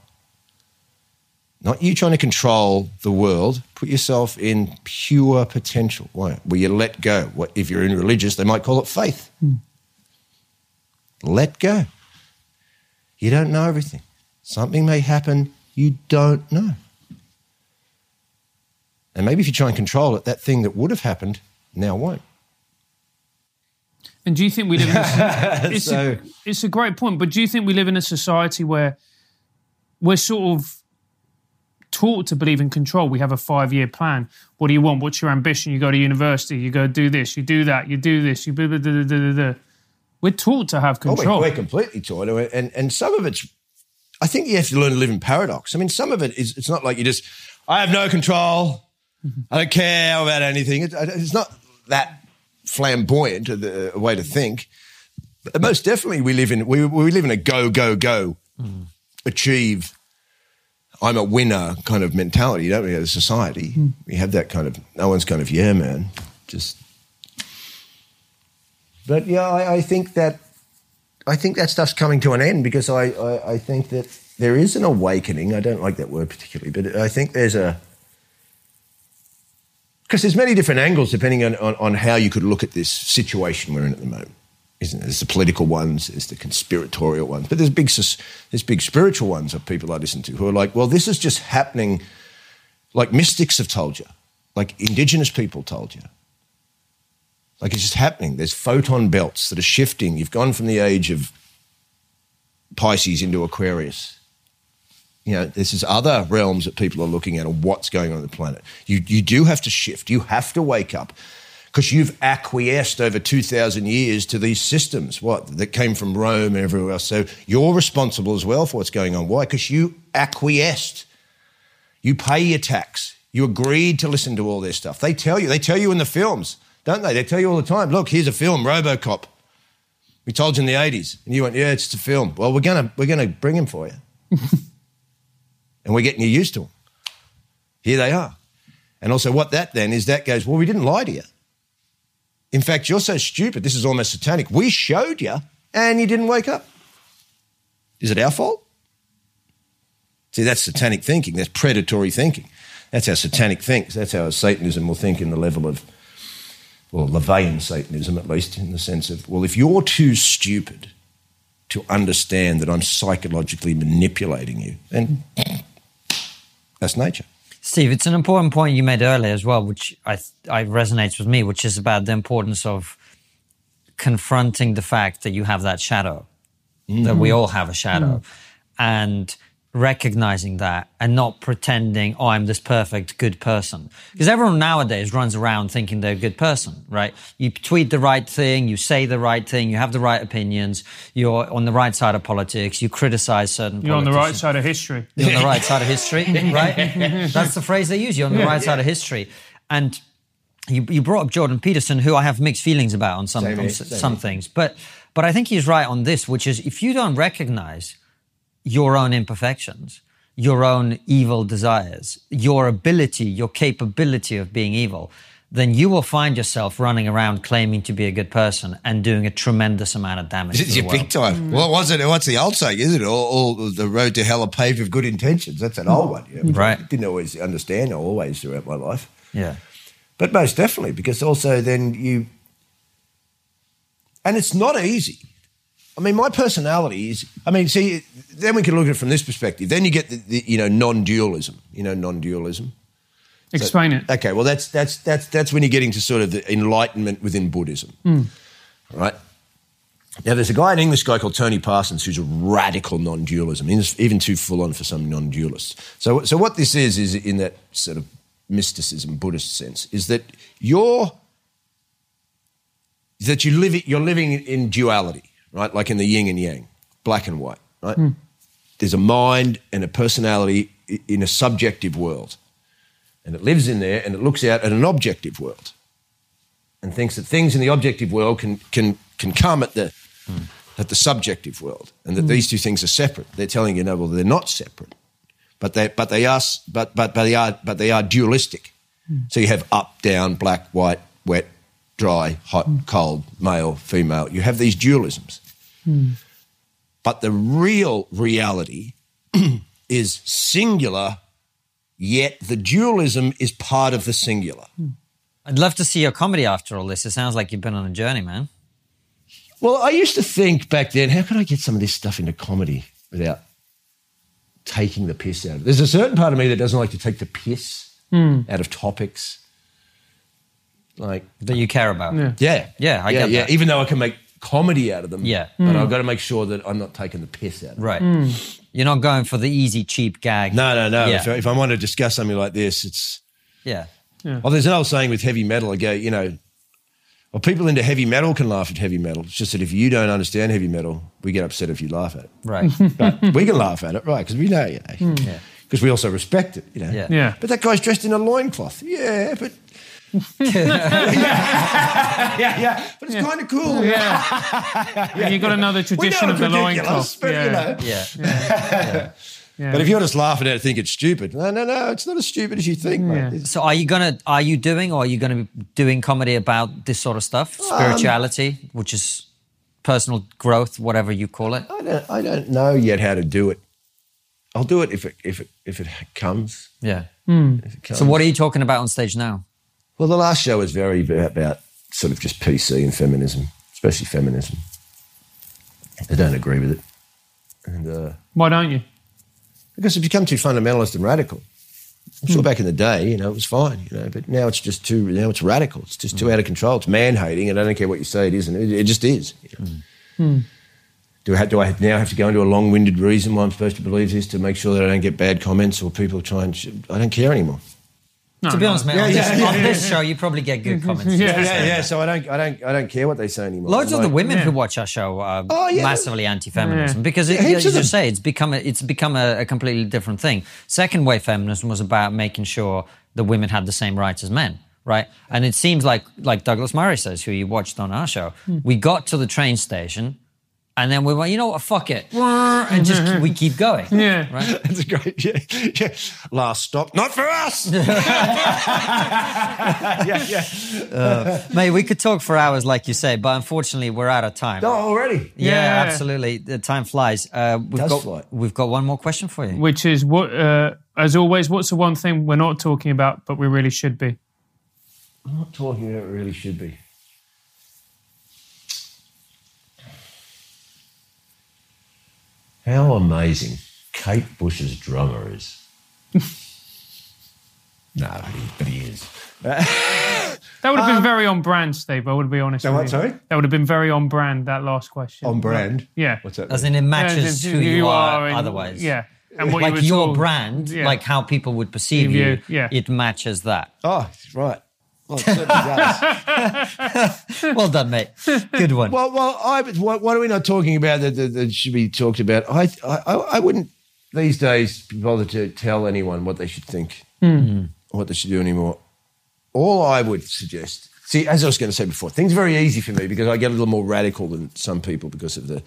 Not you trying to control the world. Put yourself in pure potential. Why? Where you let go. What if you're in religious, they might call it faith. Hmm. Let go. You don't know everything. Something may happen you don't know. And maybe if you try and control it, that thing that would have happened now won't. And do you think we live in a, it's, So- a, it's a great point, but do you think we live in a society where we're sort of taught to believe in control? We have a five year plan. What do you want? What's your ambition? You go to university, you go do this, you do that, you do this, you blah, blah, blah, blah, blah, blah. We're taught to have Oh, control. we're, we're completely taught, and and some of it's. I think you have to learn to live in paradox. I mean, some of it is. It's not like you just. I have no control. Mm-hmm. I don't care about anything. It, it's not that flamboyant a, the- uh, way to think. But most definitely, we live in we we live in a go go go, mm. achieve. I'm a winner kind of mentality, don't we? As a society, mm. we have that kind of. No one's kind of yeah, man. Just. But yeah, I, I think that I think that stuff's coming to an end because I, I, I think that there is an awakening. I don't like that word particularly, but I think there's a because there's many different angles depending on, on, on how you could look at this situation we're in at the moment. Isn't there? There's the political ones, there's the conspiratorial ones, but there's big there's big spiritual ones of people I listen to who are like, well, this is just happening, like mystics have told you, like indigenous people told you. Like it's just happening. There's photon belts that are shifting. You've gone from the age of Pisces into Aquarius. You know, this is other realms that people are looking at and what's going on on the planet. You, you do have to shift. You have to wake up because you've acquiesced over 2,000 years to these systems, what, that came from Rome and everywhere else. So you're responsible as well for what's going on. Why? Because you acquiesced. You pay your tax. You agreed to listen to all this stuff. They tell you, they tell you in the films, don't they? They tell you all the time, look, here's a film, Robocop. We told you in the 80s. And you went, yeah, it's just a film. Well, we're going to we're gonna bring him for you. and we're getting you used to them. Here they are. And also, what that then is that goes, well, we didn't lie to you. In fact, you're so stupid, this is almost satanic. We showed you and you didn't wake up. Is it our fault? See, that's satanic thinking. That's predatory thinking. That's how satanic thinks. That's how Satanism will think in the level of, well, LaVeyan Satanism, at least, in the sense of, well, if you're too stupid to understand that I'm psychologically manipulating you, then that's nature. Steve, it's an important point you made earlier as well, which I, I resonates with me, which is about the importance of confronting the fact that you have that shadow, that we mm-hmm. all have a shadow, mm. and recognizing that and not pretending, oh, I'm this perfect good person. Because everyone nowadays runs around thinking they're a good person, right? You tweet the right thing, you say the right thing, you have the right opinions, you're on the right side of politics, you criticize certain people. You're on the right side of history. You're on the right side of history, right? That's the phrase they use. You're on the right side of history. And you, you brought up Jordan Peterson, who I have mixed feelings about on some Same on same some here. things, but but I think he's right on this, which is if you don't recognize your own imperfections, your own evil desires, your ability, your capability of being evil, then you will find yourself running around claiming to be a good person and doing a tremendous amount of damage. It's your big time. Mm. What was it? What's the old saying? Isn't it? All, all the road to hell are paved with good intentions. That's an old one. You know, Right. I didn't always understand always throughout my life, Yeah. but most definitely because also then you, and it's not easy. I mean, my personality is. I mean, see, then we can look at it from this perspective. Then you get the, the you know non-dualism. You know non-dualism. Explain it. Okay, well that's that's that's that's when you're getting to sort of the enlightenment within Buddhism, hmm. right? Now there's a guy, an English guy called Tony Parsons, who's a radical non-dualism, He's even too full on for some non-dualists. So, so what this is is in that sort of mysticism, Buddhist sense, is that you're that you live it you're living in duality, right? Like in the yin and yang, black and white, right? Hmm. There's a mind and a personality in a subjective world. And it lives in there and it looks out at an objective world and thinks that things in the objective world can can can come at the hmm. at the subjective world and that hmm. these two things are separate. They're telling you no well they're not separate but they but they are but but, but they are but they are dualistic. So you have up down black white wet dry hot cold male female you have these dualisms hmm. but the real reality is singular yet the dualism is part of the singular. Hmm. I'd love to see your comedy after all this. It sounds like you've been on a journey, man. Well, I used to think back then, how could I get some of this stuff into comedy without taking the piss out of it? There's a certain part of me that doesn't like to take the piss hmm. out of topics. Like, that you care about. Yeah. yeah, Yeah, I yeah, get yeah. that. Even though I can make comedy out of them, Yeah. but mm. I've got to make sure that I'm not taking the piss out of them. Right. Mm. You're not going for the easy, cheap gag. No, no, no. Yeah. If, if I want to discuss something like this, it's Yeah. Well, there's an old saying with heavy metal. I go, you know, well, people into heavy metal can laugh at heavy metal. It's just that if you don't understand heavy metal, we get upset if you laugh at it. Right. But we can laugh at it, right? Because we know, you know, mm. Yeah. because we also respect it, you know. Yeah. Yeah. But that guy's dressed in a loincloth. Yeah, but. yeah, yeah, but it's kind of cool. Yeah. And you got another tradition of the it's ridiculous, loincloth. but yeah. you know. Yeah. yeah. But if you're just laughing at it, think it's stupid. No, no, no, it's not as stupid as you think, mate. Yeah. So are you gonna are you doing or are you gonna be doing comedy about this sort of stuff? Um, Spirituality, which is personal growth, whatever you call it. I don't, I don't know yet how to do it. I'll do it if it if it if it comes. Yeah. Hmm. If it comes. So what are you talking about on stage now? Well, the last show was very about, sort of just PC and feminism, especially feminism. I don't agree with it, and uh, Why don't you? because it's become too fundamentalist and radical. I'm sure hmm. back in the day, you know, it was fine, you know, but now it's just too now it's radical. It's just too hmm. out of control. It's man hating, and I don't care what you say. It isn't. It, it just is. You know? Hmm. Do I, have, do I now have to go into a long winded reason why I'm supposed to believe this to make sure that I don't get bad comments or people try and? I don't care anymore. No, to be no. honest, man, on, yeah, this, yeah, on yeah, this show you probably get good comments. Yeah. Yeah, yeah. So I don't, I don't, I don't care what they say anymore. Loads of Like- the women Yeah. who watch our show are Oh, yeah. massively anti-feminism Yeah. because, it, Yeah, as of you them. say, it's become a, it's become a, a completely different thing. Second wave feminism was about making sure that women had the same rights as men, right? And it seems like, like Douglas Murray says, who you watched on our show, hmm. we got to the train station, and then we went, you know what, fuck it, and just we keep going. Yeah. right. That's a great. Yeah, yeah. Last stop, not for us. yeah, yeah. Mate, we could talk for hours, like you say, but unfortunately, we're out of time. No, already. Yeah, Yeah. absolutely. The time flies. Uh, we've Does got fly. we've got one more question for you. Which is what, uh, as always, what's the one thing we're not talking about, but we really should be? I'm not talking about it really should be. How amazing Kate Bush's drummer is. no, but he, but he is. That would have been very on brand, Steve. I would be honest. Um, That with what, you. sorry? That would have been very on brand. That last question. On brand. Yeah. What's that? As mean? in, it Yeah, matches just who you, are, and- otherwise. Yeah. And what like you your told. brand, Yeah. like how people would perceive You, you, yeah. it matches that. oh, right. Well, it certainly does. Well done, mate. Good one. Well, well, I, what, what are we not talking about that, that, that should be talked about? I, I, I wouldn't these days bother to tell anyone what they should think or what they should do anymore. All I would suggest, see, as I was going to say before, things are very easy for me because I get a little more radical than some people because of the.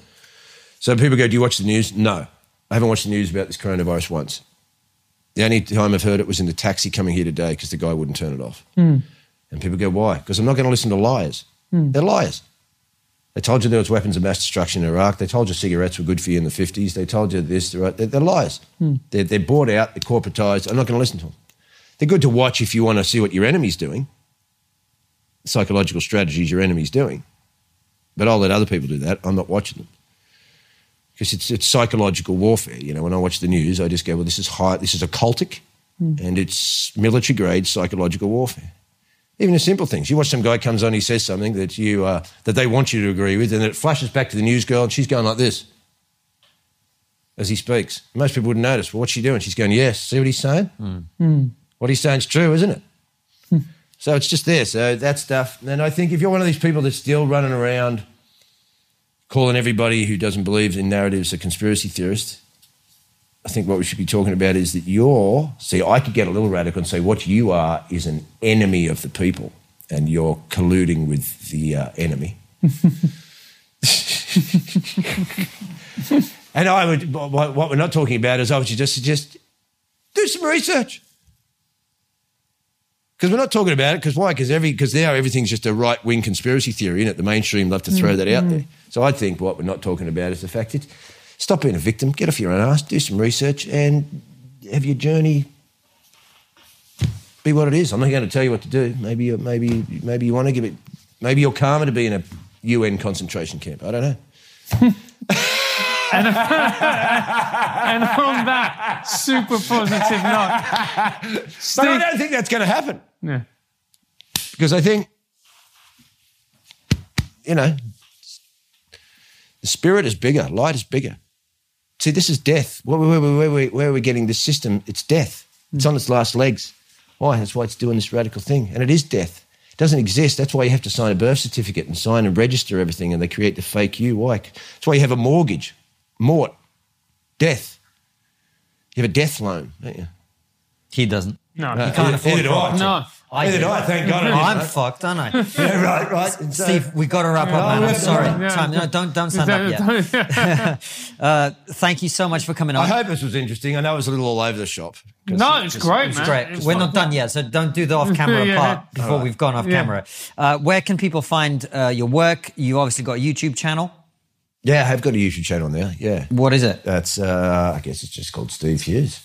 So people go, "Do you watch the news?" No, I haven't watched the news about this coronavirus once. The only time I've heard it was in the taxi coming here today because the guy wouldn't turn it off. Hmm. And people go, "Why?" Because I'm not going to listen to liars. Hmm. They're liars. They told you there was weapons of mass destruction in Iraq. They told you cigarettes were good for you in the 50s. They told you this. They're, they're, they're. Hmm. They're, they're bought out. They're corporatized. I'm not going to listen to them. They're good to watch if you want to see what your enemy's doing, psychological strategies your enemy's doing. But I'll let other people do that. I'm not watching them because it's, it's psychological warfare. You know, when I watch the news, I just go, well, this is high, this is occultic hmm. and it's military grade psychological warfare. Even the simple things. You watch some guy comes on, he says something that you uh, that they want you to agree with, and then it flashes back to the news girl, and she's going like this as he speaks. Most people wouldn't notice. Well, what's she doing? She's going, "Yes." See what he's saying? What he's saying is true, isn't it? so it's just there. So that stuff. And I think if you're one of these people that's still running around calling everybody who doesn't believe in narratives a conspiracy theorist, I think what we should be talking about is that you're, see, I could get a little radical and say what you are is an enemy of the people and you're colluding with the uh, enemy. and I would, what, we're not talking about is I would just suggest do some research. Because we're not talking about it. Because why? Because every because now everything's just a right wing conspiracy theory, and the mainstream love to throw that out there. So I think what we're not talking about is the fact that stop being a victim, get off your own ass, do some research, and have your journey be what it is. I'm not going to tell you what to do. Maybe you- maybe maybe you want to give it. Maybe you're calmer to be in a UN concentration camp. I don't know. and, and on that super positive note, But I don't think that's going to happen yeah. because I think, you know, the spirit is bigger, light is bigger. See, this is death. Where, where, where, where, where are we getting this system? It's death. It's on its last legs. Why? That's why it's doing this radical thing. And it is death. It doesn't exist. That's why you have to sign a birth certificate and sign and register everything, and they create the fake you. Why? That's why you have a mortgage. Mort. Death. You have a death loan, don't you? He doesn't. no, Uh, You can't afford it. do no. I Neither do. do I, thank God. I Oh, didn't, I'm mate. fucked, aren't I? Yeah, right, right. And so- Steve, we got to wrap up, man. I'm sorry. Yeah. Time, no, don't don't stand up yet. Uh, thank you so much for coming on. I hope this was interesting. I know it was a little all over the shop. No, it's great, It's man. great. It's We're fun. not done yet, so don't do the off-camera Yeah. part before we've gone off Yeah. camera. Uh, where can people find uh, your work? You obviously got a YouTube channel. Yeah, I have got a YouTube channel now. Yeah. What is it? That's, uh, I guess it's just called Steve Hughes.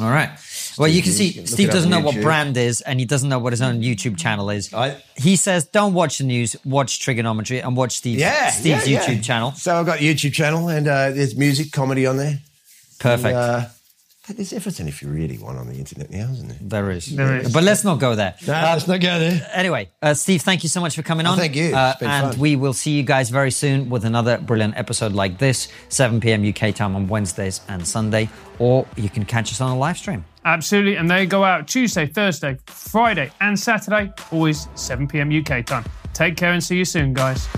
All right. Well, you can see you can Steve doesn't know what brand is, and he doesn't know what his own YouTube channel is. I- he says, "Don't watch the news. Watch Triggernometry and watch Steve, Yeah. Steve's yeah, YouTube yeah. channel." So I've got a YouTube channel and uh, there's music, comedy on there. Perfect. Uh, there's everything if you really want on the internet now, isn't there? there is. There is. But let's not go there. No, let's not go there. Anyway, uh, Steve, thank you so much for coming on. thank you. Uh, been and fun. we will see you guys very soon with another brilliant episode like this, 7 p.m. UK time on Wednesdays and Sunday, or you can catch us on a live stream. Absolutely. And they go out Tuesday, Thursday, Friday, and Saturday, always 7 p.m. UK time. Take care and see you soon, guys.